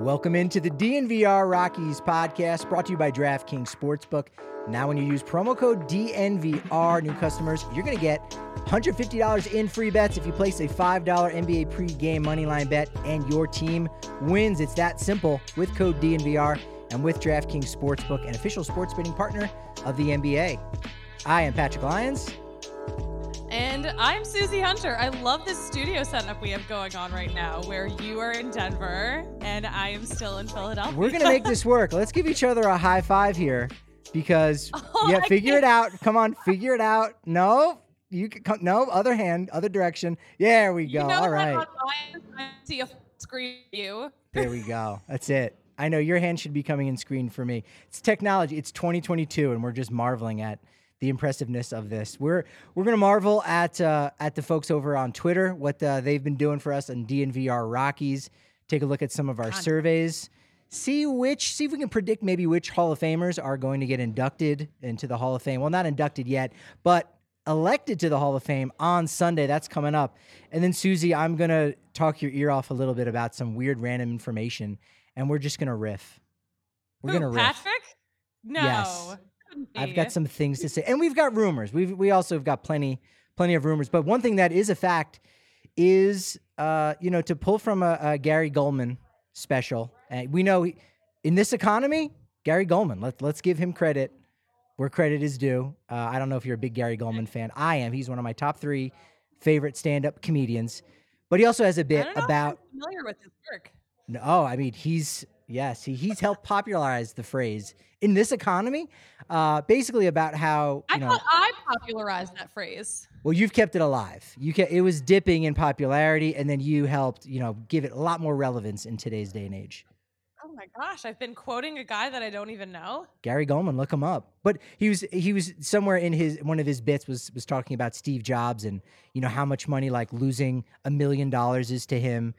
Welcome into the DNVR Rockies podcast brought to you by DraftKings Sportsbook. Now, when you use promo code DNVR, new customers, you're going to get $150 in free bets if you place a $5 NBA pregame moneyline bet and your team wins. It's that simple with code DNVR and with DraftKings Sportsbook, an official sports betting partner of the NBA. I am Patrick Lyons. I'm Susie Hunter. I love this studio setup we have going on right now where you are in Denver and I am still in Philadelphia. We're going to make this work. Let's give each other a high five here because, oh, yeah, figure it out. Come on, figure it out. No, you can come. No, other hand, other direction. There we go. You know All right. I see a screen view. There we go. That's it. I know your hand should be coming in screen for me. It's technology. It's 2022, and we're just marveling at the impressiveness of this. We're we're gonna marvel at uh, at the folks over on Twitter what uh, they've been doing for us on DNVR Rockies. Take a look at some of our surveys. See which see if we can predict maybe which Hall of Famers are going to get inducted into the Hall of Fame. Well, not inducted yet, but elected to the Hall of Fame on Sunday. That's coming up. And then Susie, I'm gonna talk your ear off a little bit about some weird random information, and we're just gonna riff. We're Who, gonna riff. Patrick? No. Yes. I've got some things to say, and we've got rumors. We we also have got plenty plenty of rumors. But one thing that is a fact is, uh, you know, to pull from a, a Gary Gulman special. And we know he, in this economy, Gary Gulman. Let's let's give him credit where credit is due. Uh, I don't know if you're a big Gary Gulman fan. I am. He's one of my top three favorite stand-up comedians. But he also has a bit about familiar with his work. No, I mean he's yes, he, he's helped popularize the phrase in this economy. Uh, basically about how I know, thought I popularized that phrase. Well, you've kept it alive. You kept, it was dipping in popularity, and then you helped you know give it a lot more relevance in today's day and age. Oh my gosh, I've been quoting a guy that I don't even know. Gary Gulman, look him up. But he was he was somewhere in his one of his bits was was talking about Steve Jobs and you know how much money like losing a million dollars is to him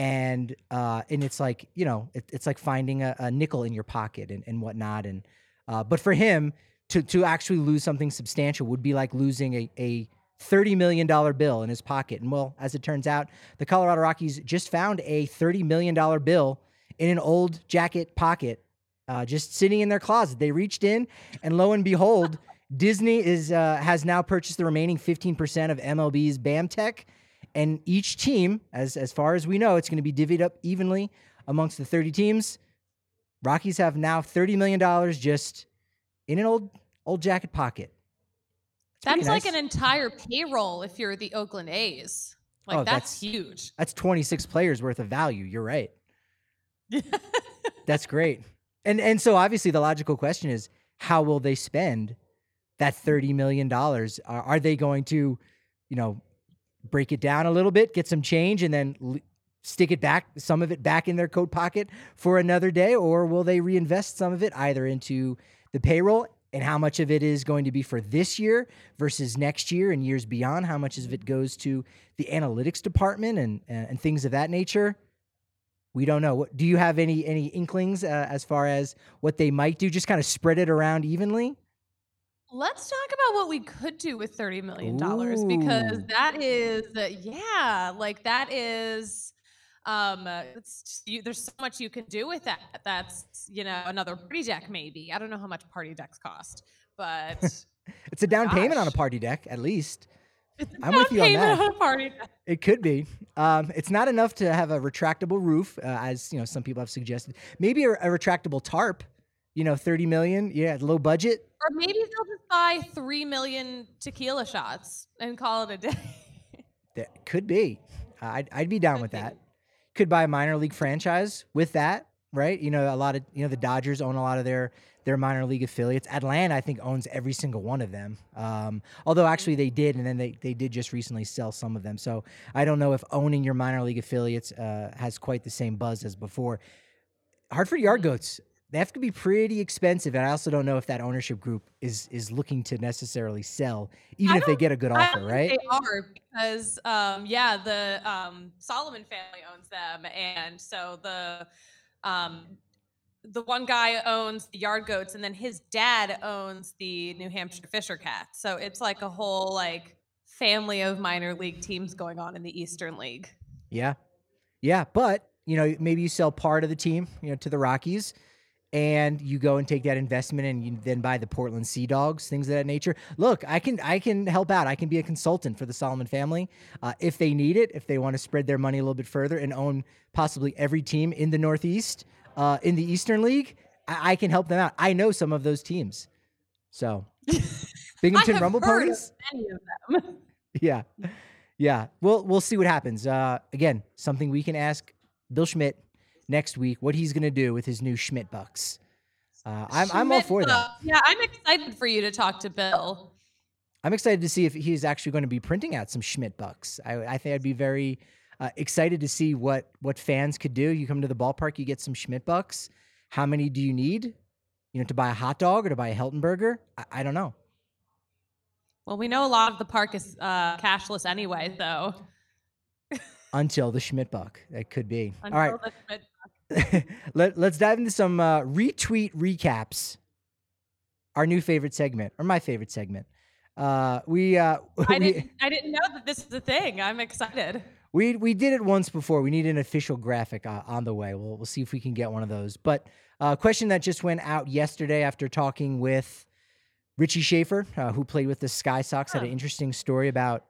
and uh, and it's like you know it, it's like finding a, a, nickel in your pocket and, and whatnot and uh, but for him to to actually lose something substantial would be like losing a, a $30 million bill in his pocket. And well as it turns out the colorado rockies just found a $30 million bill in an old jacket pocket uh, just sitting in their closet. They reached in and lo and behold disney is uh, has now purchased the remaining 15% of mlb's bamtech and each team, as as far as we know, it's going to be divvied up evenly amongst the 30 teams. Rockies have now 30 million dollars just in an old old jacket pocket. It's that's like an entire payroll if you're the Oakland A's. Like oh, that's, that's huge. That's 26 players worth of value. You're right. that's great. And and so obviously the logical question is how will they spend that 30 million dollars? Are, are they going to, you know, break it down a little bit, get some change, and then l- stick it back, some of it back in their coat pocket for another day? Or will they reinvest some of it either into the payroll and how much of it is going to be for this year versus next year and years beyond? How much of it goes to the analytics department and, and, things of that nature? We don't know. Do you have any any inklings uh, as far as what they might do? Just kind of spread it around evenly. Let's talk about what we could do with $30 million because that is, uh, yeah, like that is, um, it's, you, there's so much you can do with that. That's, you know, another party deck maybe. I don't know how much party decks cost, but it's a down gosh. payment on a party deck, at least. I'm with you on that. party It could be. Um, it's not enough to have a retractable roof, uh, as you know some people have suggested. Maybe a, a retractable tarp you know, 30 million. Yeah, low budget. Or maybe they'll just buy 3 million tequila shots and call it a day. that could be. I'd, I'd be down with that. Could buy a minor league franchise with that, right? You know, a lot of, you know, the Dodgers own a lot of their their minor league affiliates. Atlanta, I think, owns every single one of them. Um, although actually they did, and then they, they did just recently sell some of them. So I don't know if owning your minor league affiliates uh, has quite the same buzz as before. Hartford Yard Goats they have to be pretty expensive, and I also don't know if that ownership group is is looking to necessarily sell, even if they get a good offer, right? They are because, um, yeah, the um, Solomon family owns them, and so the um, the one guy owns the Yard Goats, and then his dad owns the New Hampshire Fisher Cats. So it's like a whole like family of minor league teams going on in the Eastern League. Yeah, yeah, but you know, maybe you sell part of the team, you know, to the Rockies and you go and take that investment and you then buy the Portland Sea Dogs, things of that nature. Look, I can I can help out. I can be a consultant for the Solomon family uh, if they need it, if they want to spread their money a little bit further and own possibly every team in the Northeast, uh, in the Eastern League. I, I, can help them out. I know some of those teams, so Binghamton Rumble Ponies. yeah, yeah. We'll we'll see what happens. Uh, again, something we can ask Bill Schmidt next week what he's going to do with his new Schmidt Bucks. Uh, I'm, Schmidt I'm all for that. Yeah, I'm excited for you to talk to Bill. I'm excited to see if he's actually going to be printing out some Schmidt Bucks. I, I think I'd be very uh, excited to see what what fans could do. You come to the ballpark, you get some Schmidt Bucks. How many do you need? You know, to buy a hot dog or to buy a Helton burger? I, I don't know. Well, we know a lot of the park is uh, cashless anyway, so. Until the Schmidt Buck, that could be. Until All right. Let, let's dive into some uh, retweet recaps. Our new favorite segment, or my favorite segment. Uh, we, uh, I didn't I didn't know that this is the thing. I'm excited. We we did it once before. We need an official graphic uh, on the way. We'll we'll see if we can get one of those. But a uh, question that just went out yesterday after talking with Richie Schaefer, uh, who played with the Sky Sox, had an interesting story about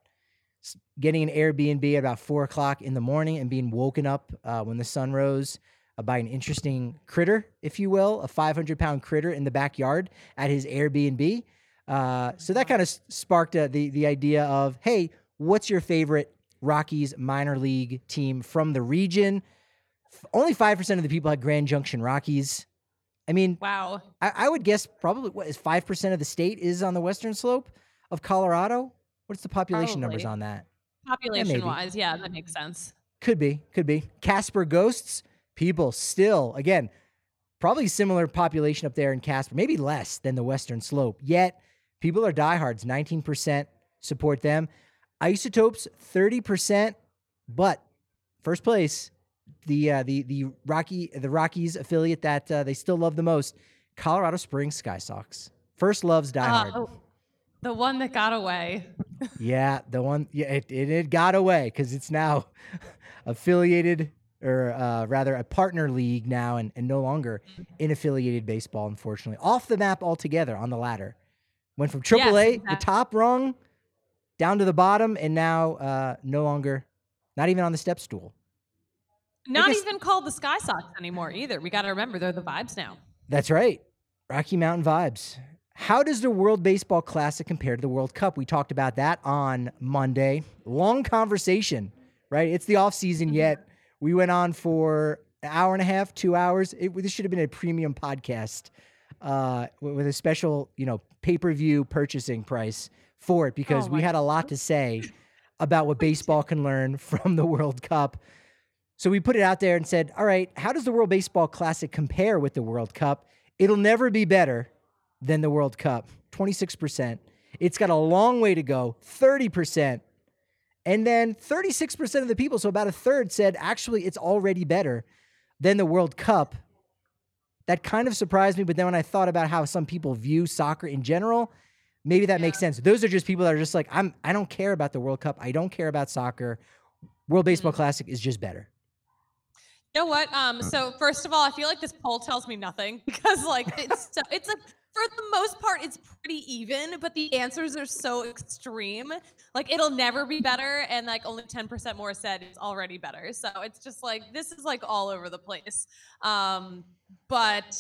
getting an Airbnb at about four o'clock in the morning and being woken up uh, when the sun rose by an interesting critter, if you will, a 500 pound critter in the backyard at his Airbnb. Uh, so that kind of sparked uh, the the idea of, hey, what's your favorite Rockies minor league team from the region? F- only five percent of the people had Grand Junction Rockies. I mean, wow. I, I would guess probably what is five percent of the state is on the western slope of Colorado. What's the population probably. numbers on that? Population yeah, wise, yeah, that makes sense. Could be, could be. Casper Ghosts, people still, again, probably similar population up there in Casper, maybe less than the Western Slope. Yet people are diehards. 19% support them. Isotopes, 30%, but first place, the uh, the the Rocky the Rockies affiliate that uh, they still love the most, Colorado Springs Sky Sox. First loves diehard. Uh, the one that got away. yeah, the one. Yeah, it, it, it got away because it's now affiliated or uh, rather a partner league now and, and no longer in affiliated baseball, unfortunately. Off the map altogether on the ladder. Went from AAA, yes, exactly. the top rung, down to the bottom, and now uh, no longer, not even on the step stool. Not guess, even called the Sky Sox anymore either. We got to remember they're the vibes now. That's right. Rocky Mountain vibes. How does the World Baseball Classic compare to the World Cup? We talked about that on Monday. Long conversation, right? It's the off season mm-hmm. yet. We went on for an hour and a half, two hours. It, this should have been a premium podcast uh, with a special, you know, pay per view purchasing price for it because oh we had a lot to say about what baseball can learn from the World Cup. So we put it out there and said, all right, how does the World Baseball Classic compare with the World Cup? It'll never be better than the World Cup 26%. It's got a long way to go, 30%. And then 36% of the people, so about a third, said actually it's already better than the World Cup. That kind of surprised me. But then when I thought about how some people view soccer in general, maybe that yeah. makes sense. Those are just people that are just like, I'm I don't care about the World Cup. I don't care about soccer. World Baseball mm-hmm. Classic is just better. You know what? Um, so first of all, I feel like this poll tells me nothing because like it's so, it's a for the most part, it's pretty even, but the answers are so extreme. Like it'll never be better, and like only 10% more said it's already better. So it's just like this is like all over the place. Um, but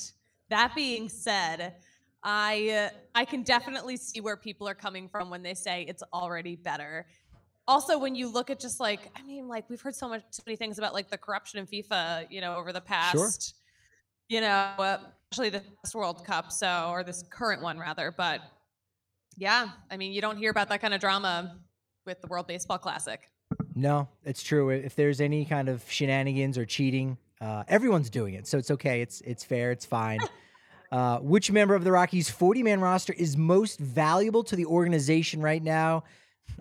that being said, I I can definitely see where people are coming from when they say it's already better. Also, when you look at just like, I mean, like we've heard so much, so many things about like the corruption in FIFA, you know, over the past, sure. you know, uh, especially this World Cup, so or this current one rather. But yeah, I mean, you don't hear about that kind of drama with the World Baseball Classic. No, it's true. If there's any kind of shenanigans or cheating, uh, everyone's doing it, so it's okay. It's it's fair. It's fine. uh, which member of the Rockies' 40 man roster is most valuable to the organization right now?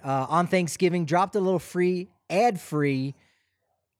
Uh, on Thanksgiving, dropped a little free, ad free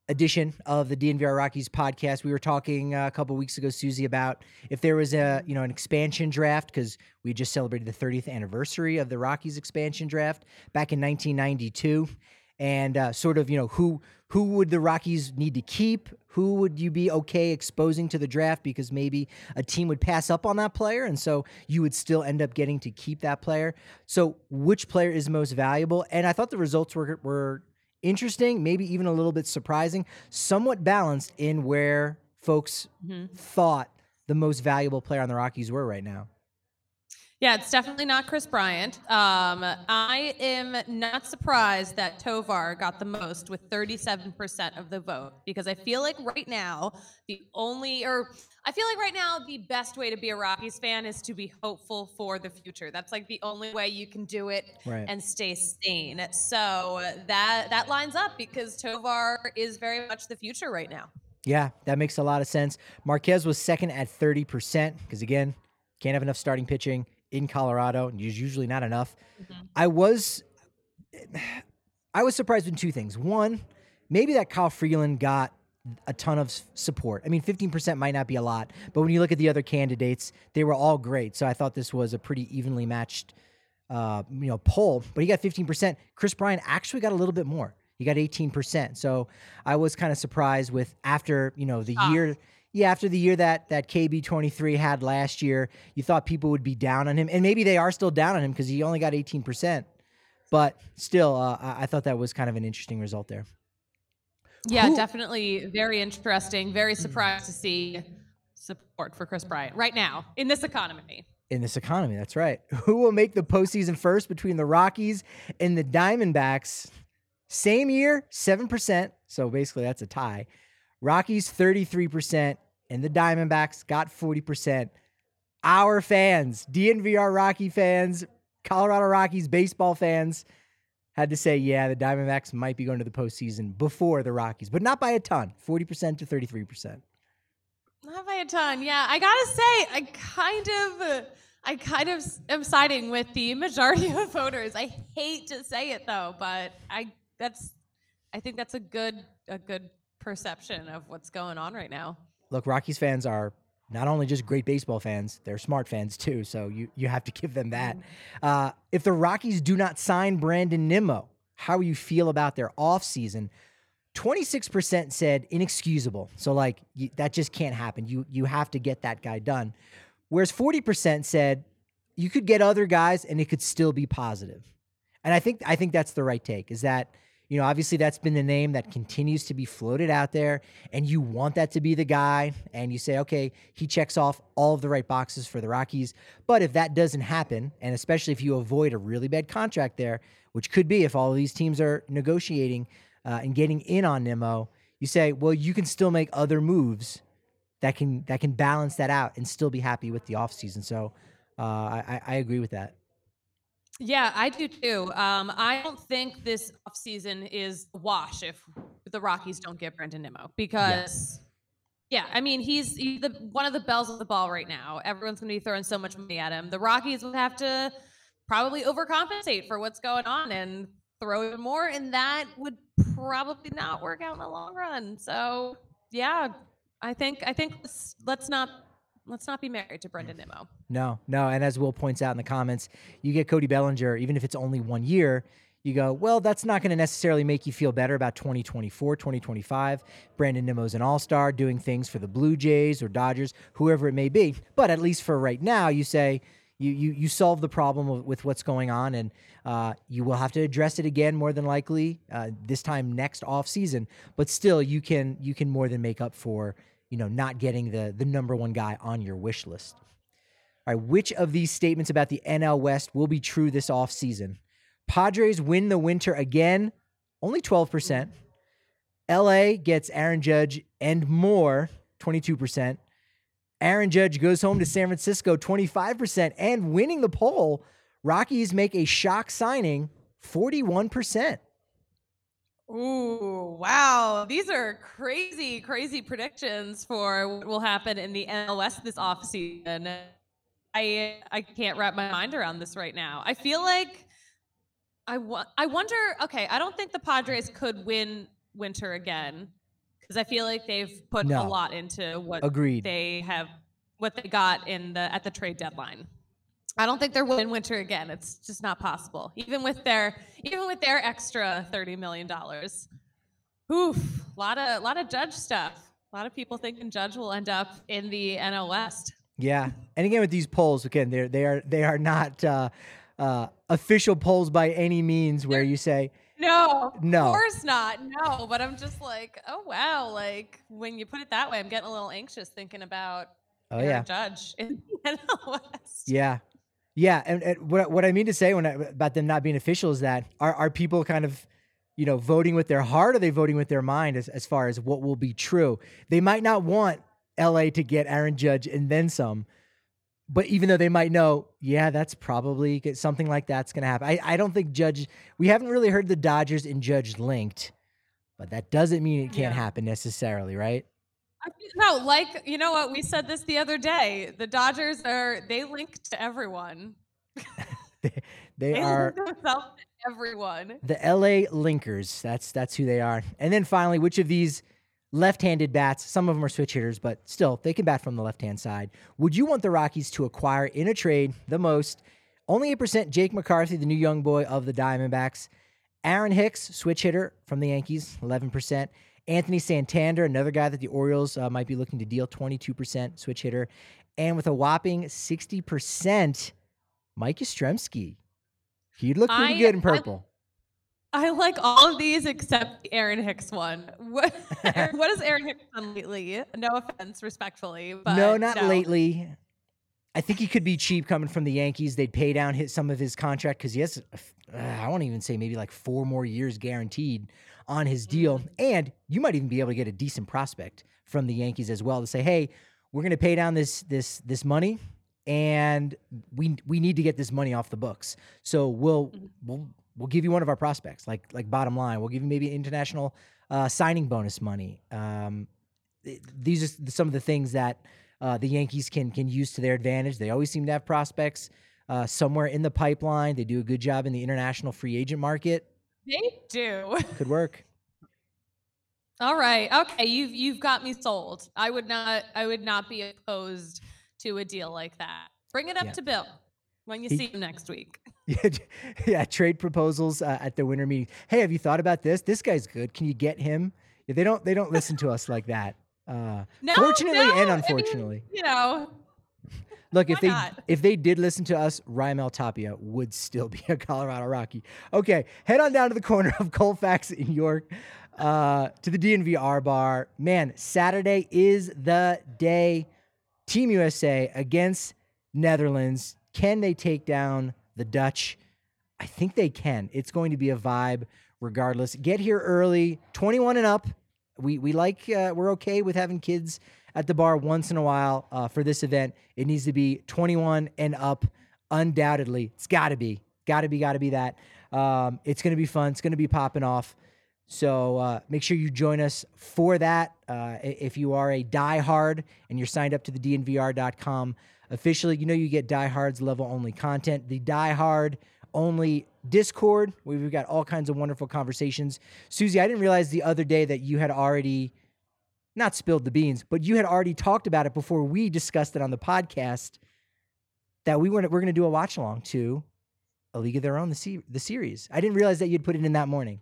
edition of the DNVR Rockies podcast. We were talking uh, a couple weeks ago, Susie, about if there was a you know an expansion draft because we just celebrated the 30th anniversary of the Rockies expansion draft back in 1992, and uh, sort of you know who who would the Rockies need to keep? Who would you be okay exposing to the draft because maybe a team would pass up on that player, and so you would still end up getting to keep that player. So which player is most valuable? And I thought the results were were interesting, maybe even a little bit surprising, somewhat balanced in where folks mm-hmm. thought the most valuable player on the Rockies were right now. Yeah, it's definitely not Kris Bryant. Um, I am not surprised that Tovar got the most with 37% of the vote because I feel like right now, the only, or I feel like right now, the best way to be a Rockies fan is to be hopeful for the future. That's like the only way you can do it right. and stay sane. So that, that lines up because Tovar is very much the future right now. Yeah, that makes a lot of sense. Marquez was second at 30% because, again, can't have enough starting pitching in Colorado, and there's usually not enough. Mm-hmm. I was I was surprised in two things. One, maybe that Kyle Freeland got a ton of support. I mean, 15% might not be a lot, but when you look at the other candidates, they were all great. So I thought this was a pretty evenly matched uh, you know, poll, but he got 15%. Kris Bryant actually got a little bit more. He got 18%. So I was kind of surprised with after, you know, the year yeah, after the year that that KB23 had last year, you thought people would be down on him, and maybe they are still down on him because he only got 18 percent. But still, uh, I thought that was kind of an interesting result there. Yeah, definitely very interesting. Very surprised to see support for Kris Bryant right now in this economy. In this economy, that's right. Who will make the postseason first between the Rockies and the Diamondbacks? Same year, seven percent. So basically, that's a tie. Rockies 33%, and the Diamondbacks got 40%. Our fans, DNVR Rocky fans, Colorado Rockies baseball fans, had to say, yeah, the Diamondbacks might be going to the postseason before the Rockies, but not by a ton 40% to 33%. Not by a ton. Yeah, I gotta say, I kind of. I kind of am siding with the majority of voters. I hate to say it though, but I that's I think that's a good a good perception of what's going on right now. Look, Rockies fans are not only just great baseball fans, they're smart fans too. So you you have to give them that. Mm-hmm. Uh, if the Rockies do not sign Brandon Nimmo, how you feel about their offseason? 26% said inexcusable. So like you, that just can't happen. You you have to get that guy done. Whereas 40% said you could get other guys and it could still be positive. And I think I think that's the right take is that you know, obviously that's been the name that continues to be floated out there, and you want that to be the guy, and you say, okay, he checks off all of the right boxes for the Rockies. But if that doesn't happen, and especially if you avoid a really bad contract there, which could be if all of these teams are negotiating uh, and getting in on Nimmo, you say, well, you can still make other moves that can that can balance that out and still be happy with the offseason. So uh, I, I agree with that. Yeah, I do too. Um, I don't think this offseason is a wash if the Rockies don't get Brendan Nimmo because, yeah, I mean he's, he's the, one of the bells of the ball right now. Everyone's going to be throwing so much money at him. The Rockies would have to probably overcompensate for what's going on and throw even more, and that would probably not work out in the long run. So, yeah, I think I think let's, let's not Let's not be married to Brendan Nimmo. No, no. And as Will points out in the comments, you get Cody Bellinger, even if it's only one year, you go, well, that's not going to necessarily make you feel better about 2024, 2025. Brandon Nimmo's an all star doing things for the Blue Jays or Dodgers, whoever it may be. But at least for right now, you say, you, you, you solve the problem with what's going on, and uh, you will have to address it again more than likely uh, this time next off season. But still, you can you can more than make up for you know, not getting the the number one guy on your wish list. All right, which of these statements about the NL West will be true this offseason? Padres win the winter again, only 12%. LA gets Aaron Judge and more, 22%. Aaron Judge goes home to San Francisco, 25%. And winning the poll, Rockies make a shock signing, 41%. Ooh, wow. These are crazy, crazy predictions for what will happen in the NLS this offseason. I I can't wrap my mind around this right now. I feel like I wa- I wonder, okay, I don't think the Padres could win winter again because I feel like they've put no. a lot into what Agreed. they have what they got in the at the trade deadline. I don't think they're winning winter again. It's just not possible. Even with their even with their extra thirty million dollars. Oof, a lot of a lot of Judge stuff. A lot of people thinking Judge will end up in the NL West. Yeah, and again with these polls, again they're they are they are not uh, uh, official polls by any means. Where you say no, no, of course not. No, but I'm just like, oh wow, like when you put it that way, I'm getting a little anxious thinking about oh yeah Judge in the NL West. Yeah, yeah, and, and, what what I mean to say when I, about them not being official is that are are people kind of you know voting with their heart or are they voting with their mind as as far as what will be true? They might not want LA to get Aaron Judge and then some, but even though they might know, yeah, that's probably something like that's going to happen. I I don't think Judge. We haven't really heard the Dodgers and Judge linked, but that doesn't mean it can't yeah. happen necessarily, right? No, like you know what we said this the other day. The Dodgers are they link to everyone. they, they, they are themselves everyone. The LA Linkers. That's that's who they are. And then finally, which of these left-handed bats? Some of them are switch hitters, but still they can bat from the left-hand side. Would you want the Rockies to acquire in a trade the most? Only 8% Jake McCarthy, the new young boy of the Diamondbacks. Aaron Hicks, switch hitter from the Yankees, 11%. Anthony Santander, another guy that the Orioles uh, might be looking to deal, 22% switch hitter. And with a whopping 60%, Mike Yastrzemski. He'd look pretty I, good in purple. I, I, like all of these except Aaron Hicks one. What, what has Aaron Hicks done lately? No offense, respectfully. But no, not no. lately. I think he could be cheap coming from the Yankees. They'd pay down his, some of his contract because he has, uh, I won't even say maybe like four more years guaranteed on his deal. Mm-hmm. And you might even be able to get a decent prospect from the Yankees as well to say, hey, we're going to pay down this this this money, and we we need to get this money off the books. So we'll mm-hmm. we'll we'll give you one of our prospects. Like like bottom line, we'll give you maybe international uh, signing bonus money. Um, these are some of the things that uh, the Yankees can can use to their advantage. They always seem to have prospects uh, somewhere in the pipeline. They do a good job in the international free agent market. They do. Could work. All right. Okay, you've you've got me sold. I would not I would not be opposed to a deal like that. Bring it up yeah. to Bill when you he, see him next week. Yeah, yeah. Trade proposals uh, at the winter meeting. Hey, have you thought about this? This guy's good. Can you get him? Yeah, they don't. They don't listen to us like that. Uh, no, fortunately no, and unfortunately. I mean, you know, Look, if they if they did listen to us, Raimel Tapia would still be a Colorado Rocky. Okay, head on down to the corner of Colfax in York uh, to the DNVR bar. Man, Saturday is the day. Team USA against Netherlands. Can they take down the Dutch? I think they can. It's going to be a vibe regardless. Get here early, 21 and up. We we like uh, we're okay with having kids at the bar once in a while uh, for this event. It needs to be 21 and up, undoubtedly. It's got to be, got to be, got to be that. Um, it's going to be fun. It's going to be popping off. So uh, make sure you join us for that. Uh, if you are a diehard and you're signed up to the DNVR.com officially, you know you get diehards level only content. The diehard only Discord, we've got all kinds of wonderful conversations. Susie, I didn't realize the other day that you had already not spilled the beans, but you had already talked about it before we discussed it on the podcast that we were we're going to do a watch along to a League of Their Own the se- the series. I didn't realize that you'd put it in that morning.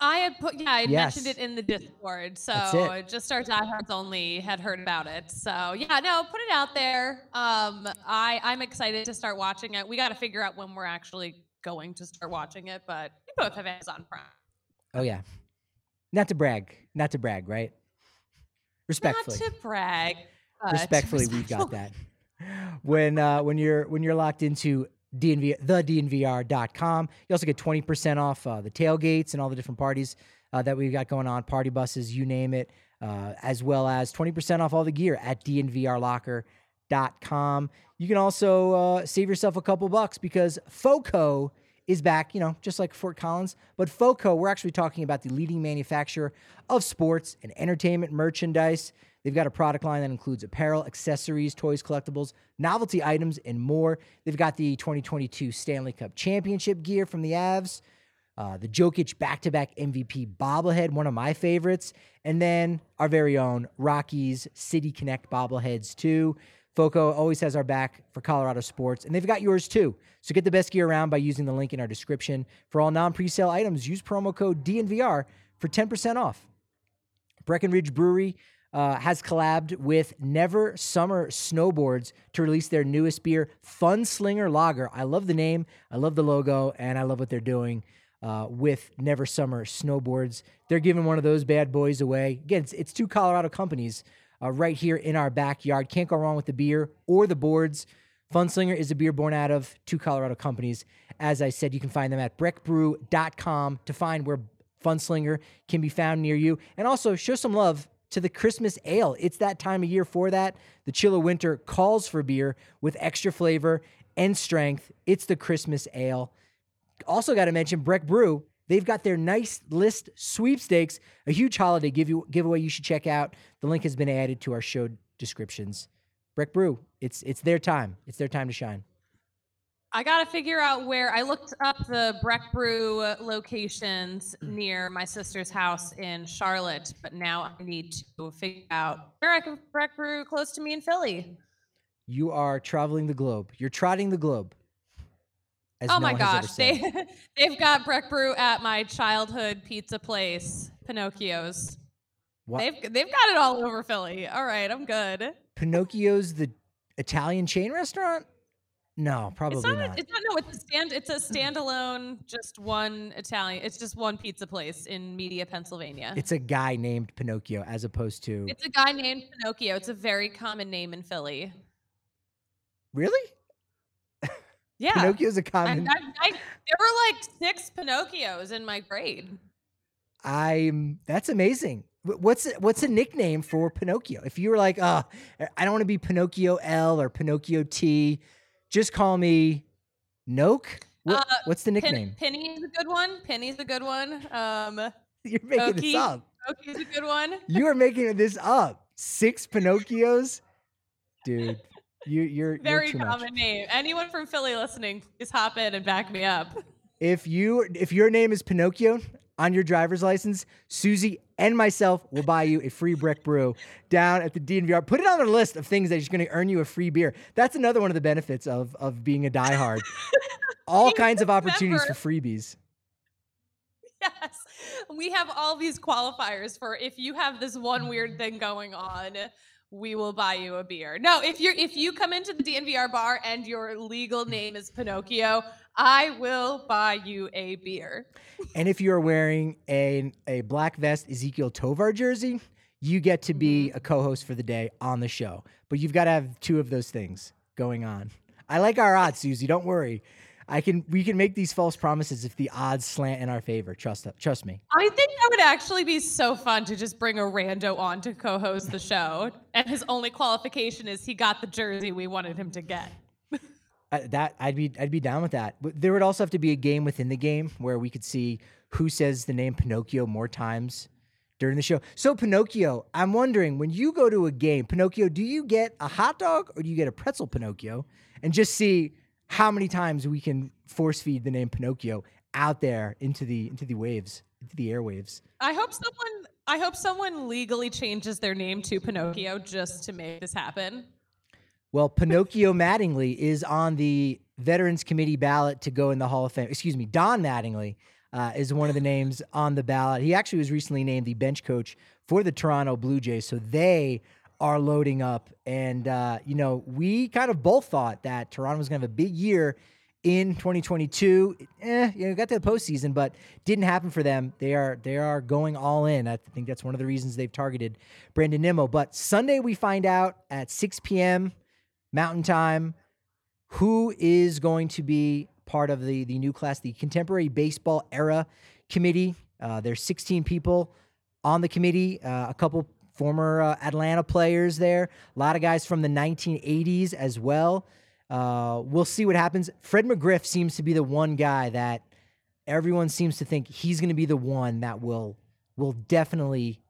I had put yeah, I yes. mentioned it in the Discord. So just our diehards only had heard about it. So yeah, no, put it out there. Um, I I'm excited to start watching it. We got to figure out when we're actually going to start watching it, but we both have Amazon Prime. Oh yeah, not to brag, not to brag, right? Respectfully. Not to brag. Respectfully, we've got that. When uh, when you're when you're locked into DNV the DNVR.com, you also get 20% off uh, the tailgates and all the different parties uh, that we've got going on, party buses, you name it, uh, as well as 20% off all the gear at DNVRlocker.com. You can also uh, save yourself a couple bucks because FOCO is back, you know, just like Fort Collins. But FOCO, we're actually talking about the leading manufacturer of sports and entertainment merchandise. They've got a product line that includes apparel, accessories, toys, collectibles, novelty items, and more. They've got the 2022 Stanley Cup Championship gear from the Avs, uh, the Jokic back to back MVP bobblehead, one of my favorites, and then our very own Rockies City Connect bobbleheads, too. FOCO always has our back for Colorado sports, and they've got yours too. So get the best gear around by using the link in our description. For all non presale items, use promo code DNVR for 10% off. Breckenridge Brewery uh, has collabed with Never Summer Snowboards to release their newest beer, Fun Slinger Lager. I love the name, I love the logo, and I love what they're doing. Uh, with Never Summer Snowboards. They're giving one of those bad boys away. Again, it's, it's two Colorado companies uh, right here in our backyard. Can't go wrong with the beer or the boards. Funslinger is a beer born out of two Colorado companies. As I said, you can find them at breckbrew.com to find where Funslinger can be found near you. And also show some love to the Christmas ale. It's that time of year for that. The chill of winter calls for beer with extra flavor and strength. It's the Christmas ale. Also, got to mention Breck Brew. They've got their nice list sweepstakes, a huge holiday give you, giveaway you should check out. The link has been added to our show descriptions. Breck Brew, it's it's their time. It's their time to shine. I got to figure out where I looked up the Breck Brew locations near my sister's house in Charlotte, but now I need to figure out where I can Breck Brew close to me in Philly. You are traveling the globe. You're trotting the globe. Oh my ever gosh, they they've got Breck Brew at my childhood pizza place, Pinocchio's. What? They've they've got it all over Philly. All right, I'm good. Pinocchio's the Italian chain restaurant? No, probably It's not, not. It's not. No, it's a stand. It's a standalone, just one Italian. It's just one pizza place in Media, Pennsylvania. It's a guy named Pinocchio as opposed to It's a guy named Pinocchio. It's a very common name in Philly. really Yeah. Pinocchio's a common. I, I, there were like six Pinocchios in my grade. I'm that's amazing. What's what's a nickname for Pinocchio? If you were like, uh, I don't want to be Pinocchio L or Pinocchio T, just call me Noke. What, Uh, what's the Pin, nickname? Penny's a good one. Penny's a good one. Um, You're making this up. Pinocchio's a good one. You are making this up. Six Pinocchios, dude. You you're Very you're too much. common name. Anyone from Philly listening, please hop in and back me up. If you if your name is Pinocchio on your driver's license, Susie and myself will buy you a free Breck Brew down at the DNVR. Put it on the list of things that is going to earn you a free beer. That's another one of the benefits of of being a diehard. All kinds of opportunities for freebies. Yes. We have all these qualifiers for if you have this one weird thing going on, we will buy you a beer. No, if you're if you come into the DNVR bar and your legal name is Pinocchio, I will buy you a beer. And if you are wearing a a black vest Ezekiel Tovar jersey, you get to be mm-hmm. a co-host for the day on the show. But you've got to have two of those things going on. I like our odds, Susie. Don't worry. I can we can make these false promises if the odds slant in our favor. Trust trust me. I think that would actually be so fun to just bring a rando on to co-host the show. And his only qualification is he got the jersey we wanted him to get. I, uh, that I'd be I'd be down with that. But there would also have to be a game within the game where we could see who says the name Pinocchio more times during the show. So Pinocchio, I'm wondering when you go to a game, Pinocchio, do you get a hot dog or do you get a pretzel Pinocchio? And just see how many times we can force feed the name Pinocchio out there into the into the waves, into the airwaves. I hope someone I hope someone legally changes their name to Pinocchio just to make this happen. Well, Pinocchio Mattingly is on the Veterans Committee ballot to go in the Hall of Fame. Excuse me, Don Mattingly uh, is one of the names on the ballot. He actually was recently named the bench coach for the Toronto Blue Jays, so they are loading up. And uh, you know, we kind of both thought that Toronto was going to have a big year in 2022. Eh, you know, got to the postseason, but didn't happen for them. They are they are going all in. I think that's one of the reasons they've targeted Brandon Nimmo. But Sunday we find out at 6 p.m. Mountain Time who is going to be part of the the new class, the Contemporary Baseball Era Committee. Uh, there's 16 people on the committee, uh, a couple former uh, Atlanta players there, a lot of guys from the 1980s as well. Uh, we'll see what happens. Fred McGriff seems to be the one guy that everyone seems to think he's going to be the one that will will definitely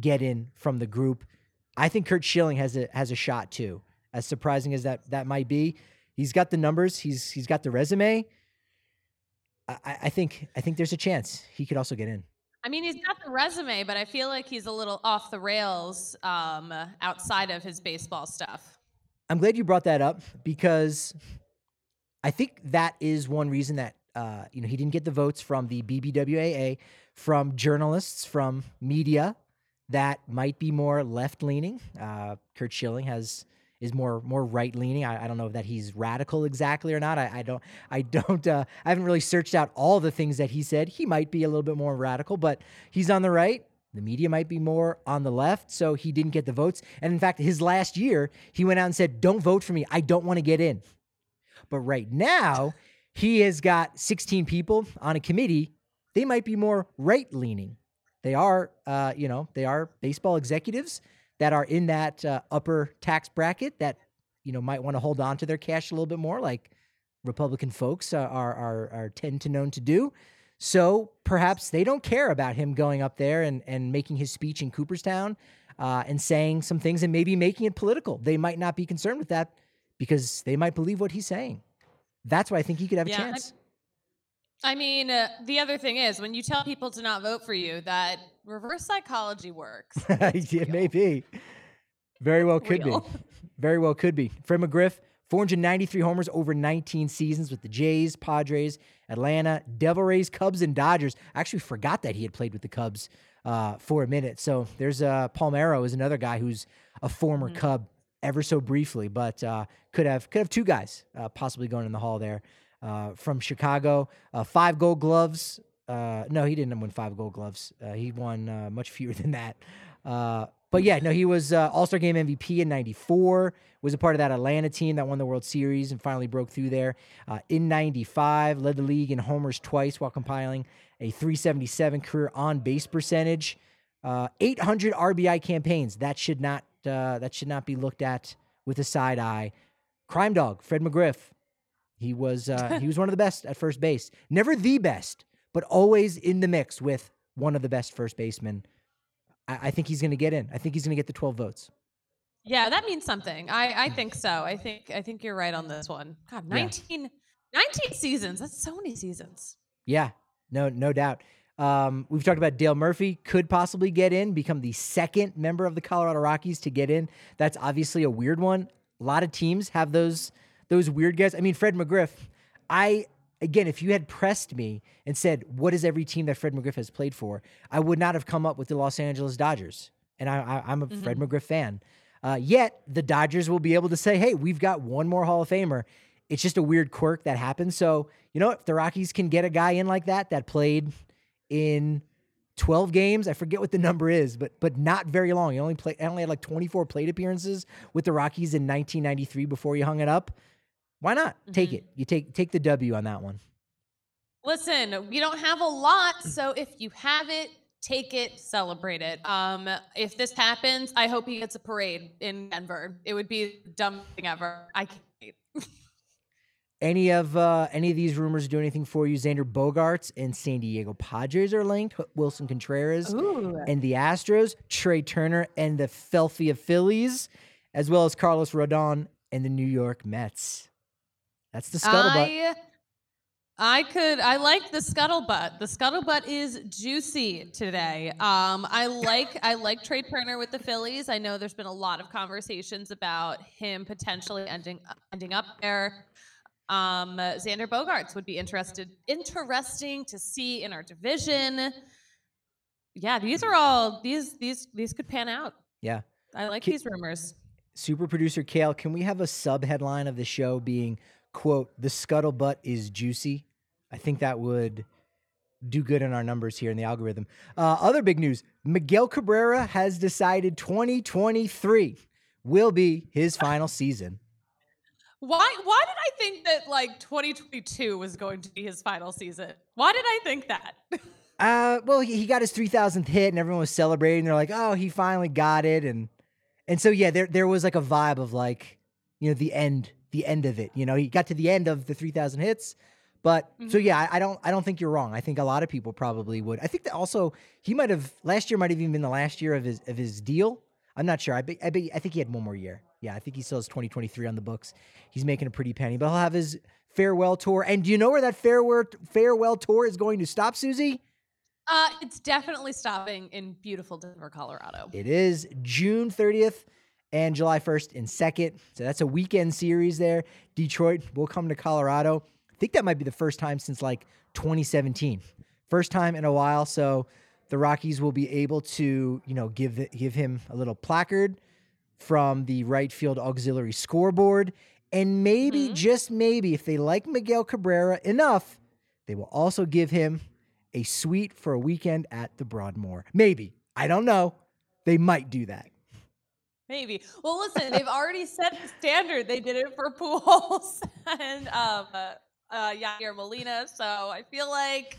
get in from the group. I think Curt Schilling has a has a shot too. As surprising as that that might be, he's got the numbers. He's he's got the resume. I, I I think I think there's a chance he could also get in. I mean, he's got the resume, but I feel like he's a little off the rails um, outside of his baseball stuff. I'm glad you brought that up because I think that is one reason that uh, you know he didn't get the votes from the BBWAA, from journalists, from media that might be more left leaning. Uh, Curt Schilling has is more more right leaning. I, I, don't know that he's radical exactly or not. I, I don't I don't uh, I haven't really searched out all the things that he said. He might be a little bit more radical, but he's on the right. The media might be more on the left, so he didn't get the votes. And in fact, his last year, he went out and said, "Don't vote for me. I don't want to get in." But right now, he has got 16 people on a committee. They might be more right leaning. They are, uh, you know, they are baseball executives that are in that uh, upper tax bracket that you know might want to hold on to their cash a little bit more, like Republican folks are are are tend to known to do. So perhaps they don't care about him going up there and and making his speech in Cooperstown uh, and saying some things and maybe making it political. They might not be concerned with that because they might believe what he's saying. That's why I think he could have yeah, a chance. I mean, uh, the other thing is when you tell people to not vote for you, that reverse psychology works. it may be. Very well could Real. be. Very well could be. Fred McGriff, 493 homers over 19 seasons with the Jays, Padres, Atlanta, Devil Rays, Cubs, and Dodgers. I actually forgot that he had played with the Cubs uh, for a minute. So there's uh, Palmeiro is another guy who's a former mm-hmm. Cub ever so briefly, but uh, could have could have two guys uh, possibly going in the hall there uh, from Chicago. Uh, five Gold Gloves. Uh, no, he didn't win five Gold Gloves. Uh, he won uh, much fewer than that. Uh, but yeah, no, he was All Star Game MVP in '94. Was a part of that Atlanta team that won the World Series and finally broke through there. in '95, led the league in homers twice while compiling a 377 career on base percentage. 800 RBI campaigns. That should not that should not be looked at with a side eye. Crime Dog, Fred McGriff, he was uh, he was one of the best at first base. Never the best, but always in the mix with one of the best first basemen. I, I think he's going to get in. I think he's going to get the 12 votes. Yeah, that means something. I, I think so. I think I think you're right on this one. God, 19, yeah. 19 seasons. That's so many seasons. Yeah, no, no doubt. Um, we've talked about Dale Murphy could possibly get in, become the second member of the Colorado Rockies to get in. That's obviously a weird one. A lot of teams have those those weird guys. I mean, Fred McGriff, I again, if you had pressed me and said, "What is every team that Fred McGriff has played for?" I would not have come up with the Los Angeles Dodgers, and I, am a mm-hmm. Fred McGriff fan. Uh, yet the Dodgers will be able to say, "Hey, we've got one more Hall of Famer." It's just a weird quirk that happens. So you know, if the Rockies can get a guy in like that that played in 12 games. I forget what the number is, but but not very long. He only played only had like 24 plate appearances with the Rockies in 1993 before he hung it up. Why not? Mm-hmm. Take it. You take take the W on that one. Listen, we don't have a lot, so if you have it, take it, celebrate it. Um, if this happens, I hope he gets a parade in Denver. It would be the dumbest thing ever. I can't wait. any of uh, any of these rumors do anything for you? Xander Bogaerts and San Diego Padres are linked. Willson Contreras Ooh. and the Astros. Trea Turner and the Philadelphia Phillies, as well as Carlos Rodon and the New York Mets. That's the scuttlebutt. I, I could. I like the scuttlebutt. The scuttlebutt is juicy today. Um, I like. I like Trea Turner with the Phillies. I know there's been a lot of conversations about him potentially ending ending up there. Um, Xander Bogaerts would be interested. Interesting to see in our division. Yeah, these are all these these these could pan out. Yeah, I like these rumors. Super producer Kale, can we have a sub headline of the show being quote, the scuttlebutt is juicy. I think that would do good in our numbers here in the algorithm. Uh, other big news Miguel Cabrera has decided 2023 will be his final season. Why why did I think that like 2022 was going to be his final season? Why did I think that? uh well he, he got his 3000th hit and everyone was celebrating. They're like, "Oh, he finally got it." And and so yeah, there there was like a vibe of like, you know, the end the end of it. You know, he got to the end of the 3,000 hits. But mm-hmm. so yeah, I, I, don't I don't think you're wrong. I think a lot of people probably would. I think that also he might have last year might have even been the last year of his of his deal. I'm not sure. I be, I, be, I think he had one more year. Yeah, I think he still has 2023 on the books. He's making a pretty penny, but he'll have his farewell tour. And do you know where that farewell farewell tour is going to stop, Susie? Uh, it's definitely stopping in beautiful Denver, Colorado. It is June 30th and July 1st and second. So that's a weekend series there. Detroit will come to Colorado. I think that might be the first time since like 2017. First time in a while. So the Rockies will be able to, you know, give the, give him a little placard from the right field auxiliary scoreboard. And maybe, Mhm. just maybe, if they like Miguel Cabrera enough, they will also give him a suite for a weekend at the Broadmoor. Maybe. I don't know. They might do that. Maybe. Well, listen, they've already set the standard. They did it for Pujols and um, uh, uh, Yadier Molina. So I feel like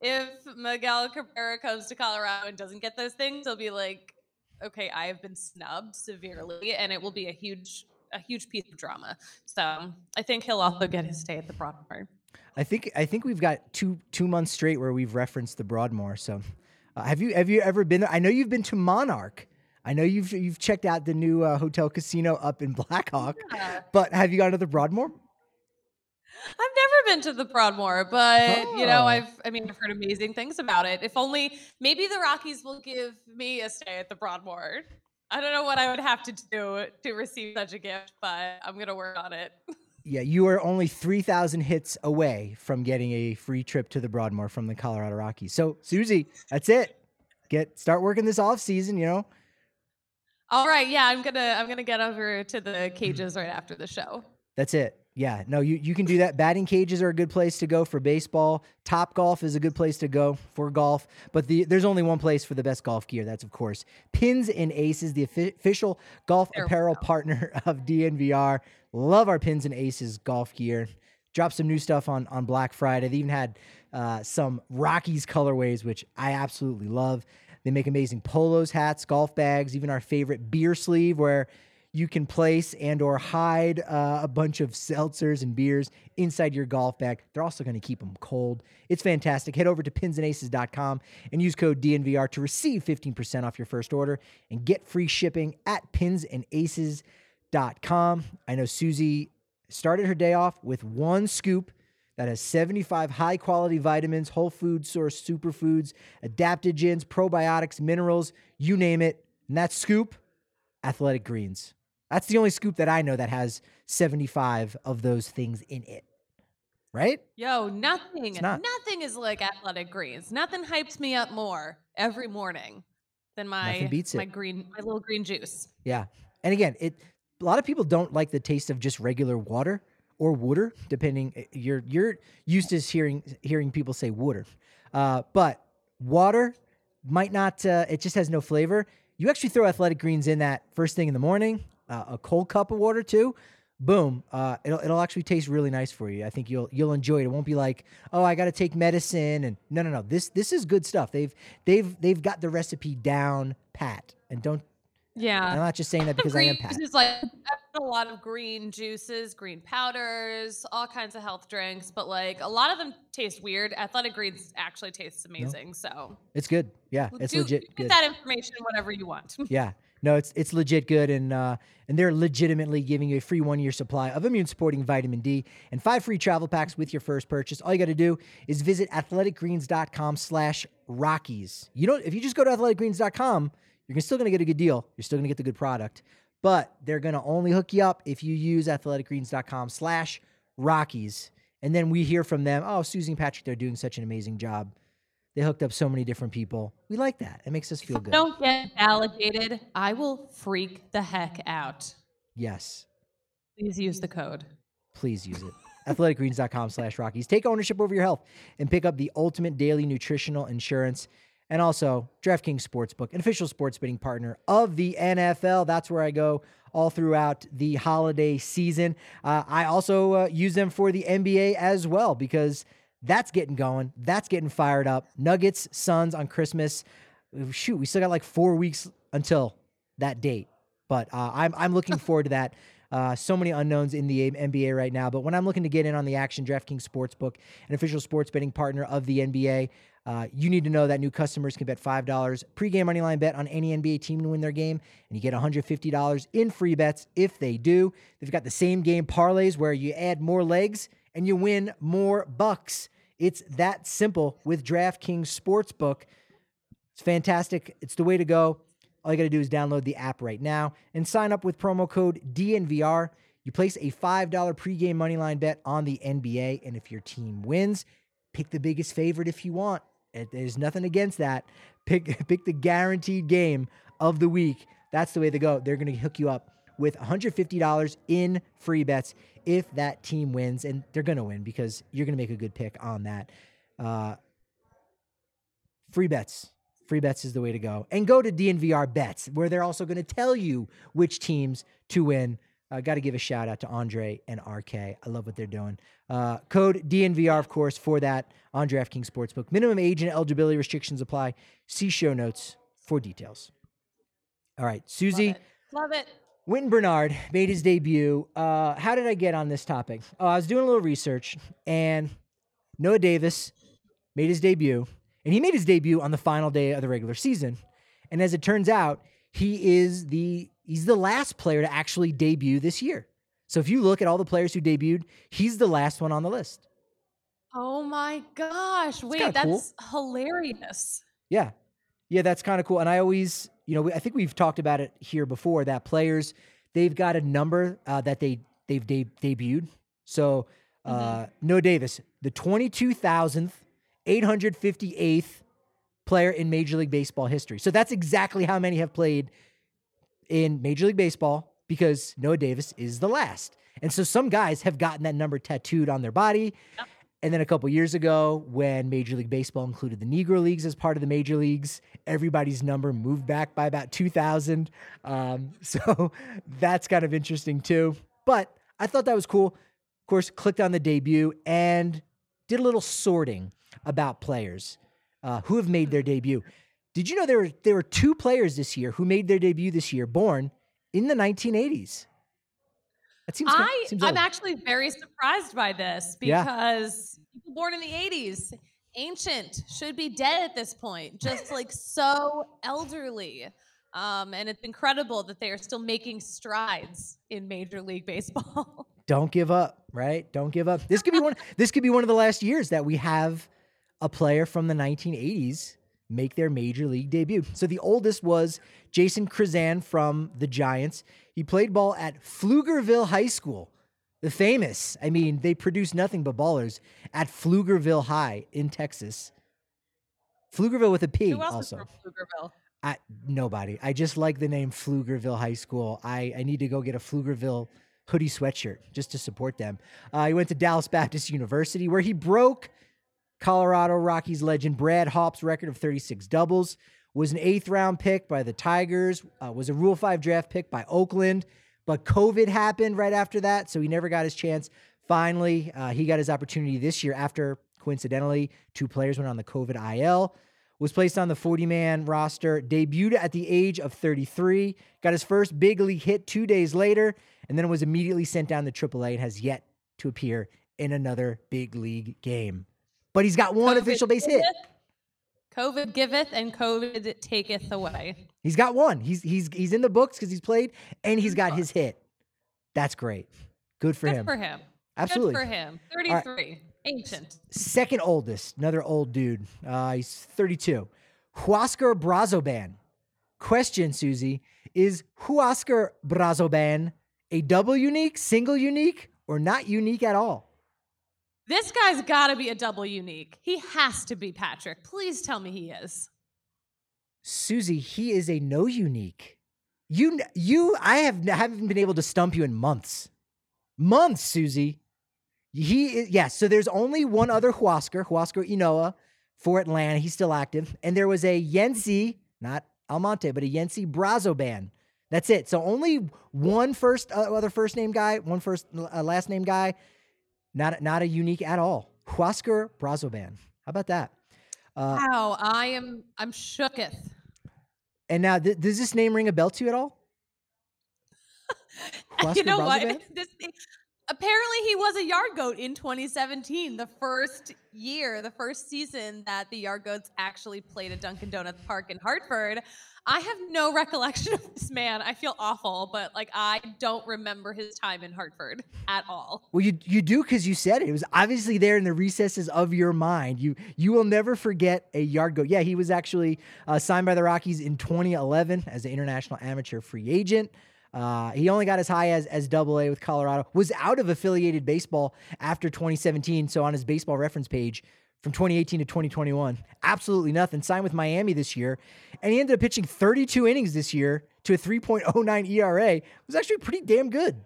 if Miguel Cabrera comes to Colorado and doesn't get those things, he'll be like, okay, I have been snubbed severely, and it will be a huge, a huge piece of drama. So I think he'll also get his stay at the Broadmoor. I think I think we've got two two months straight where we've referenced the Broadmoor. So, uh, have you have you ever been there? I know you've been to Monarch. I know you've you've checked out the new uh, hotel casino up in Black Hawk. Yeah. But have you gone to the Broadmoor? I've never been to the Broadmoor, but you know, Oh. I've I mean, I've heard amazing things about it. If only maybe the Rockies will give me a stay at the Broadmoor. I don't know what I would have to do to receive such a gift, but I'm gonna work on it. Yeah, you are only 3,000 hits away from getting a free trip to the Broadmoor from the Colorado Rockies. So, Susie, that's it. Get start working this off season, you know. All right, yeah, I'm gonna I'm gonna get over to the cages right after the show. That's it. Yeah, no, you, you can do that. Batting cages are a good place to go for baseball. Top golf is a good place to go for golf. But the, there's only one place for the best golf gear. That's, of course, Pins and Aces, the official golf There apparel partner of DNVR. Love our Pins and Aces golf gear. Dropped some new stuff on, on Black Friday. They even had uh, some Rockies colorways, which I absolutely love. They make amazing polos, hats, golf bags, even our favorite beer sleeve where you can place and or hide uh, a bunch of seltzers and beers inside your golf bag. They're also going to keep them cold. It's fantastic. Head over to pinsandaces.com and use code DNVR to receive 15% off your first order and get free shipping at pinsandaces.com. I know Susie started her day off with one scoop that has 75 high quality vitamins, whole food source superfoods, adaptogens, probiotics, minerals, you name it. And that scoop, Athletic Greens. That's the only scoop that I know that has 75 of those things in it. Right? Yo, nothing, not. nothing is like athletic greens. Nothing hypes me up more every morning than my my green, my little green juice. Yeah. And again, it a lot of people don't like the taste of just regular water or water, depending eh, you're you're used to hearing hearing people say water. Uh, but water might not uh, it just has no flavor. You actually throw athletic greens in that first thing in the morning, uh, a cold cup of water too. Boom! Uh, it'll it'll actually taste really nice for you. I think you'll you'll enjoy it. It won't be like, oh, I got to take medicine and no, no, no. This this is good stuff. They've they've they've got the recipe down pat. And don't Yeah. I'm not just saying that because I am Pat. like a lot of green juices, green powders, all kinds of health drinks, but like a lot of them taste weird. Athletic greens actually tastes amazing. So It's good. Yeah, it's do, legit get that information whatever you want. Yeah. No, it's it's legit good and uh and they're legitimately giving you a free 1-year supply of immune supporting vitamin D and five free travel packs with your first purchase. All you got to do is visit athleticgreens.com/rockies. You don't if you just go to athleticgreens.com, you're still going to get a good deal. You're still going to get the good product. But they're going to only hook you up if you use athleticgreens.com slash Rockies. And then we hear from them, "Oh, Susie and Patrick, they're doing such an amazing job." They hooked up so many different people. We like that. It makes us feel good. Don't get validated. I will freak the heck out. Yes. Please use the code. please use it. athleticgreens.com slash Rockies. Take ownership over your health and pick up the ultimate daily nutritional insurance. And also, DraftKings Sportsbook, an official sports betting partner of the NFL. That's where I go all throughout the holiday season. Uh, I also uh, use them for the NBA as well because that's getting going. That's getting fired up. Nuggets, Suns on Christmas. Shoot, we still got like four weeks until that date. But uh, I'm I'm looking forward to that. Uh, so many unknowns in the NBA right now. But when I'm looking to get in on the action, DraftKings Sportsbook, an official sports betting partner of the NBA, uh, you need to know that new customers can bet $5 pregame money line bet on any NBA team to win their game, and you get $150 in free bets if they do. They've got the same game parlays where you add more legs and you win more bucks. It's that simple with DraftKings Sportsbook. It's fantastic. It's the way to go. All you got to do is download the app right now and sign up with promo code DNVR. You place a $5 pregame moneyline bet on the NBA, and if your team wins, pick the biggest favorite if you want. There's nothing against that. Pick pick the guaranteed game of the week. That's the way to go. They're going to hook you up with $150 in free bets if that team wins, and they're going to win because you're going to make a good pick on that. Uh, free bets. Free bets is the way to go. And go to DNVR Bets, where they're also going to tell you which teams to win. Uh, Got to give a shout out to Andre and RK. I love what they're doing. Uh, code DNVR, of course, for that on DraftKings Sportsbook. Minimum age and eligibility restrictions apply. See show notes for details. All right, Susie. Love it. Love it. Wynton Bernard made his debut. Uh, how did I get on this topic? Oh, I was doing a little research, and Noah Davis made his debut, and he made his debut on the final day of the regular season. And as it turns out, he is the he's the last player to actually debut this year. So if you look at all the players who debuted, he's the last one on the list. Oh my gosh. Wait, that's cool. hilarious. Yeah. Yeah, that's kind of cool. And I always, you know, I think we've talked about it here before that players, they've got a number uh, that they they've de- debuted. So uh, mm-hmm. Noah Davis, the 22,000th, 858th player in Major League Baseball history. So that's exactly how many have played in Major League Baseball because Noah Davis is the last. And so some guys have gotten that number tattooed on their body. Yep. And then a couple years ago, when Major League Baseball included the Negro Leagues as part of the major leagues, everybody's number moved back by about 2,000. Um, so that's kind of interesting too. But I thought that was cool. Of course, clicked on the debut and did a little sorting about players uh, who have made their debut. Did you know there were there were two players this year who made their debut this year, born in the 1980s? It seems. I seems I'm actually very surprised by this because yeah. people born in the 80s, ancient, should be dead at this point, just like so elderly. Um, and it's incredible that they are still making strides in Major League Baseball. Don't give up, right? Don't give up. This could be one. this could be one of the last years that we have a player from the 1980s make their major league debut. So the oldest was Jason Krizan from the Giants. He played ball at Pflugerville High School, the famous. I mean, they produce nothing but ballers at Pflugerville High in Texas. Pflugerville with a P. Who else also. is from Pflugerville? I, nobody. I just like the name Pflugerville High School. I, I need to go get a Pflugerville hoodie sweatshirt just to support them. Uh, he went to Dallas Baptist University where he broke Colorado Rockies legend Brad Hawpe's record of 36 doubles, was an eighth round pick by the Tigers, uh, was a Rule 5 draft pick by Oakland, but COVID happened right after that, so he never got his chance. Finally, uh, he got his opportunity this year after, coincidentally, two players went on the COVID IL. Was placed on the 40 man roster, debuted at the age of 33, got his first big league hit two days later, and then was immediately sent down to AAA and has yet to appear in another big league game but he's got one COVID official base giveth, hit. COVID giveth and COVID taketh away. He's got one. He's he's he's in the books because he's played and he's got his hit. That's great. Good for Good him. For him. Absolutely. Good for him. 33. Right. Ancient. Second oldest, another old dude. Uh, he's 32. Huascar Brazoban. Question, Susie, is Huascar Brazoban a double unique, single unique, or not unique at all? This guy's got to be a double unique. He has to be Patrick. Please tell me he is. Susie, he is a no unique. You, you, I have haven't been able to stump you in months, months, Susie. He is yes. So there's only one other Huascar, Huascar Ynoa, for Atlanta. He's still active, and there was a Yency, not Almonte, but a Yhency Brazoban. That's it. So only one first uh, other first name guy, one first uh, last name guy, not not a unique at all. Huascar Brazoban. How about that? Uh, wow, I am I'm shooketh. And now, th- does this name ring a bell to you at all? you know what? This, apparently, he was a yard goat in 2017, the first year, the first season that the yard goats actually played at Dunkin' Donuts Park in Hartford. I have no recollection of this man. I feel awful, but like I don't remember his time in Hartford at all. Well, you you do because you said it. It was obviously there in the recesses of your mind. You you will never forget a yard goat. Yeah, he was actually uh, signed by the Rockies in 2011 as an international amateur free agent. Uh, he only got as high as as Double A with Colorado. Was out of affiliated baseball after 2017. So on his baseball reference page, from 2018 to 2021. Absolutely nothing. Signed with Miami this year. And he ended up pitching 32 innings this year to a 3.09 ERA. It was actually pretty damn good.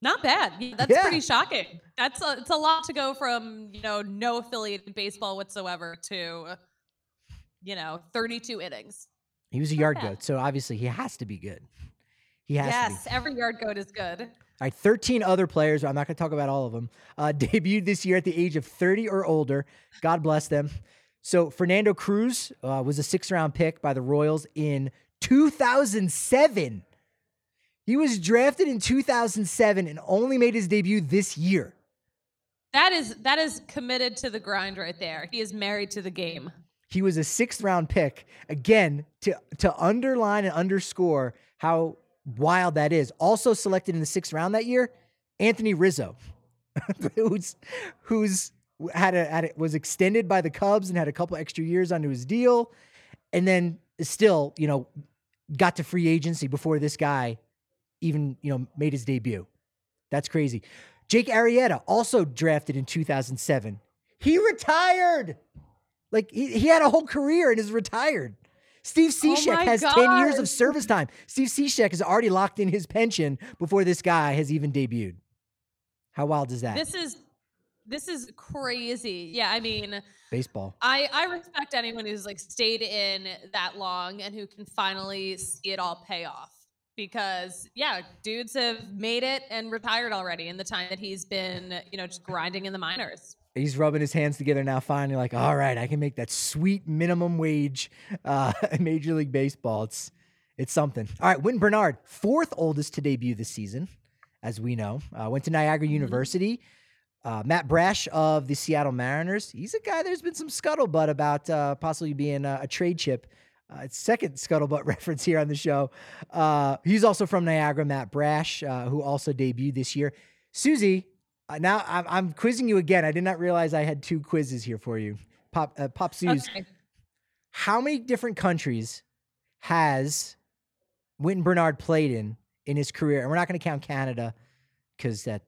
Not bad. That's yeah. pretty shocking. That's a, it's a lot to go from, you know, no affiliated baseball whatsoever to, you know, 32 innings. He was a Not yard bad. goat, so obviously he has to be good. He has yes, every yard goat is good. All right, 13 other players, I'm not going to talk about all of them, uh, debuted this year at the age of 30 or older. God bless them. So, Fernando Cruz uh, was a six round pick by the Royals in 2007. He was drafted in 2007 and only made his debut this year. That is that is committed to the grind right there. He is married to the game. He was a sixth round pick. Again, to to underline and underscore how wild that is. Also selected in the sixth round that year, Anthony Rizzo, who's who's had a, had a, was extended by the Cubs and had a couple extra years onto his deal, and then still you know got to free agency before this guy even you know made his debut. That's crazy. Jake Arrieta also drafted in 2007. He retired. Like he, he had a whole career and is retired. Steve oh Cishek oh has God. 10 years of service time. Steve Cishek has already locked in his pension before this guy has even debuted. How wild is that? This is this is crazy. Yeah, I mean, baseball. I I respect anyone who's like stayed in that long and who can finally see it all pay off. Because yeah, dudes have made it and retired already in the time that he's been, you know, just grinding in the minors he's rubbing his hands together now finally like all right i can make that sweet minimum wage uh, major league baseball. It's it's something. All right win Bernard fourth oldest to debut this season as we know. Uh, went to niagara mm-hmm. university. Uh, matt brash of the seattle mariners he's a guy there's been some scuttlebutt about uh, possibly being a, a trade chip uh, second scuttlebutt reference here on the show. Uh, he's also from niagara matt brash who also debuted this year. Susie uh, now I'm, I'm, quizzing you again. I did not realize I had two quizzes here for you. Pop uh, Pop Suze, okay. how many different countries has Wynton Bernard played in in his career? And we're not going to count Canada because that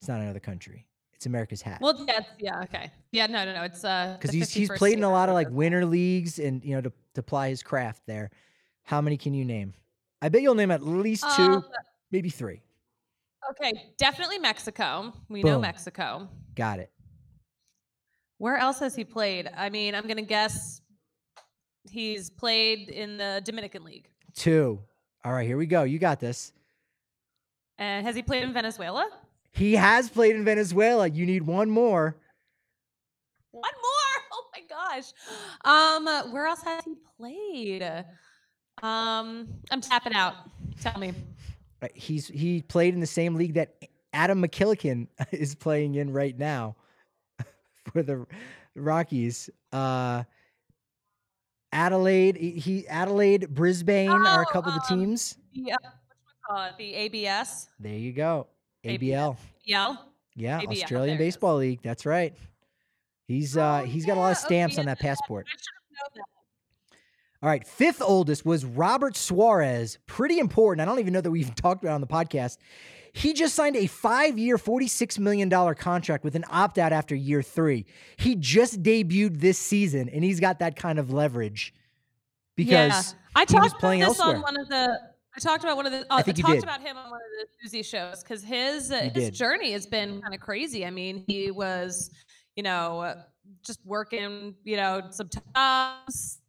it's not another country. It's America's hat. Well, yeah, yeah, okay, yeah, no, no, no. It's uh because he's he's played in a lot of like winter leagues and you know to to ply his craft there. How many can you name? I bet you'll name at least two, um, maybe three. Okay, definitely Mexico. We Boom. know Mexico. Got it. Where else has he played? I mean, I'm gonna guess he's played in the Dominican League. Two. All right, here we go. You got this. And has he played in Venezuela? He has played in Venezuela. You need one more. One more. Oh my gosh. Um, where else has he played? Um, I'm tapping out. Tell me. He's he played in the same league that Adam McKillican is playing in right now for the Rockies. Uh, Adelaide, he Adelaide, Brisbane oh, are a couple um, of the um, teams. Yeah, uh, the ABS. There you go, ABL. Yeah. Yeah, ABL, Australian Baseball League. That's right. He's uh oh, he's got a lot of stamps okay, on that passport. All right, fifth oldest was Robert Suarez. Pretty important. I don't even know that we even talked about on the podcast. He just signed a five year, $46 million contract with an opt out after year three. He just debuted this season and he's got that kind of leverage because yeah. I talked about this elsewhere. on one of the. I talked about one of the. Uh, I, think I talked did. about him on one of the Susie shows because his uh, his journey has been kind of crazy. I mean, he was, you know, just working, you know, some jobs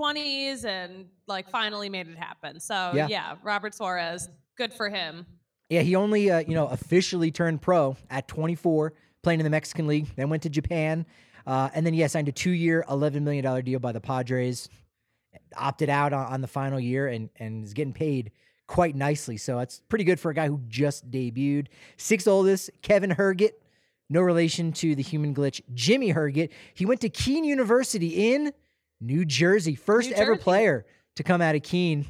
20s and like finally made it happen. So yeah, yeah Robert Suarez, good for him. Yeah, he only uh, you know officially turned pro at 24, playing in the Mexican League. Then went to Japan, uh, and then yeah, signed a two-year, 11 million dollar deal by the Padres. Opted out on, on the final year and and is getting paid quite nicely. So that's pretty good for a guy who just debuted. Sixth oldest, Kevin Herget. No relation to the human glitch, Jimmy Herget. He went to Kean University in New Jersey, first New ever Jersey. player to come out of Kean.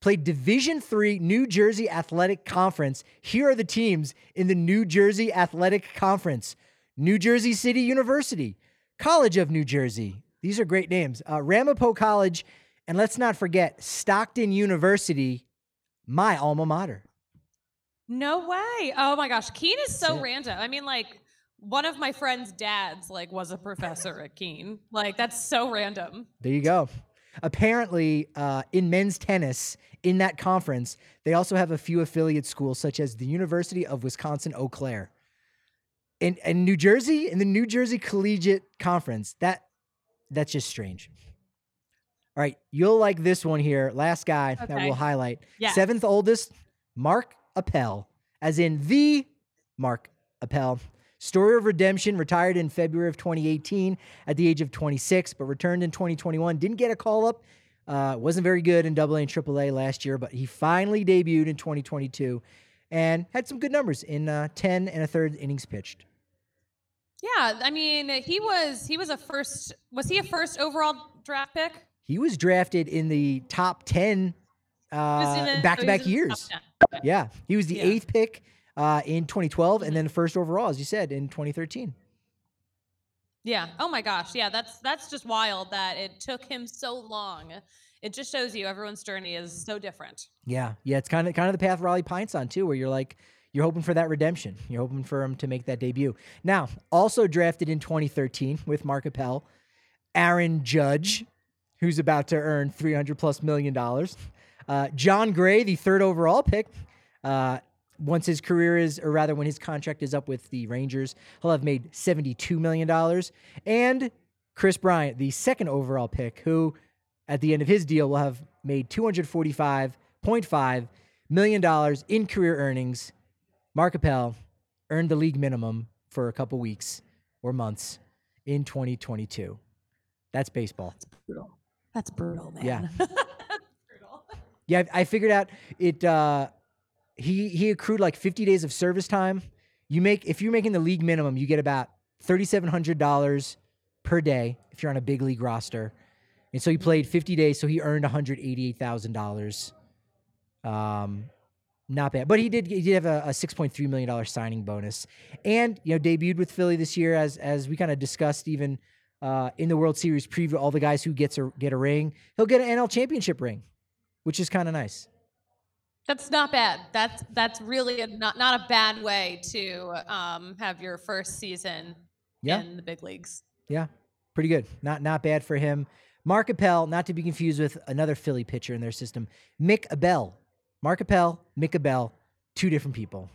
Played Division Three New Jersey Athletic Conference. Here are the teams in the New Jersey Athletic Conference: New Jersey City University, College of New Jersey. These are great names. Uh, Ramapo College, and let's not forget Stockton University, my alma mater. No way. Oh my gosh. Kean is so random. I mean, like, one of my friend's dads like was a professor at Kean. Like that's so random. There you go. Apparently, uh, in men's tennis, in that conference, they also have a few affiliate schools, such as the University of Wisconsin Eau Claire. In, in New Jersey, in the New Jersey Collegiate Conference, that that's just strange. All right, you'll like this one here. Last guy okay. that we'll highlight. Yeah. Seventh oldest, Mark Appel, as in the Mark Appel. Story of redemption, retired in February of 2018 at the age of 26, but returned in 2021. Didn't get a call up. Uh, wasn't very good in Double AA and AAA last year, but he finally debuted in 2022 and had some good numbers in uh, 10 and a third innings pitched. Yeah, I mean, he was he was a first was he a first overall draft pick? He was drafted in the top 10 back to back years. Yeah, he was the yeah. eighth pick uh, in 2012, and then first overall, as you said, in 2013. Yeah. Oh my gosh. Yeah. That's that's just wild that it took him so long. It just shows you everyone's journey is so different. Yeah. Yeah. It's kind of kind of the path Riley Pint's on too, where you're like you're hoping for that redemption. You're hoping for him to make that debut. Now, also drafted in 2013 with Mark Appel, Aaron Judge, who's about to earn 300 plus million dollars. Uh, Jon Gray, the third overall pick, uh, once his career is, or rather, when his contract is up with the Rangers, he'll have made $72 million. And Kris Bryant, the second overall pick, who at the end of his deal will have made $245.5 million in career earnings. Mark Appel earned the league minimum for a couple weeks or months in 2022. That's baseball. That's brutal. That's brutal, man. Yeah. Yeah, I figured out it. Uh, he he accrued like 50 days of service time. You make if you're making the league minimum, you get about $3700 per day if you're on a big league roster. And so he played 50 days, so he earned $188,000. Um not bad. But he did he did have a, a $6.3 million signing bonus. And you know, debuted with Philly this year as as we kind of discussed even uh, in the World Series preview, all the guys who gets a, get a ring, he'll get an NL championship ring, which is kind of nice. That's not bad. That's that's really a, not not a bad way to um, have your first season yeah. in the big leagues. Yeah, pretty good. Not not bad for him. Mark Appel, not to be confused with another Philly pitcher in their system, Mick Abel. Mark Appel, Mick Abel, two different people.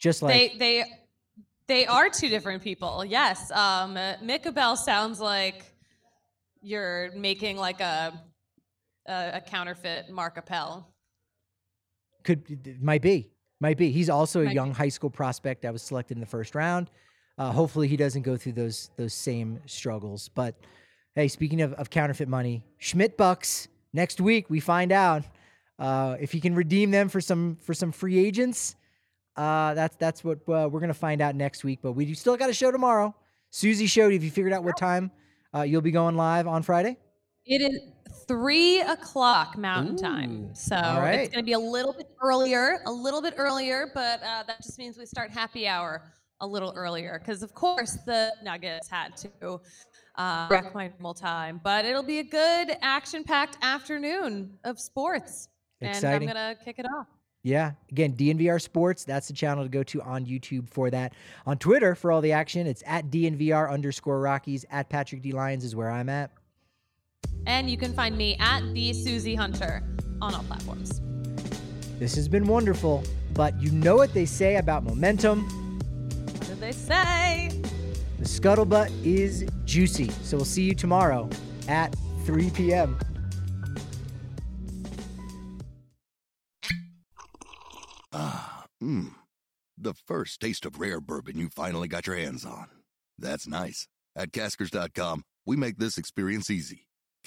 Just like they they they are two different people. Yes, um, Mick Abel sounds like you're making like a a, a counterfeit Mark Appel. Could might be, might be. He's also a young high school prospect that was selected in the first round. Uh, hopefully, he doesn't go through those those same struggles. But hey, speaking of, of counterfeit money, Schmidt bucks next week. We find out uh, if he can redeem them for some for some free agents. Uh, that's that's what uh, we're gonna find out next week. But we still got a show tomorrow. Susie showed. Have you figured out what time uh, you'll be going live on Friday? It is three o'clock Mountain Ooh, Time. So right. it's going to be a little bit earlier, a little bit earlier, but uh, that just means we start happy hour a little earlier because, of course, the Nuggets had to uh, wreck my normal time. But it'll be a good action packed afternoon of sports. Exciting. And I'm going to kick it off. Yeah. Again, DNVR Sports. That's the channel to go to on YouTube for that. On Twitter for all the action, it's at DNVR underscore Rockies. At Patrick D. Lyons is where I'm at. And you can find me at the Susie Hunter on all platforms. This has been wonderful, but you know what they say about momentum. What did they say? The scuttlebutt is juicy. So we'll see you tomorrow at 3 p.m. Ah, mmm. The first taste of rare bourbon you finally got your hands on. That's nice. At caskers.com, we make this experience easy.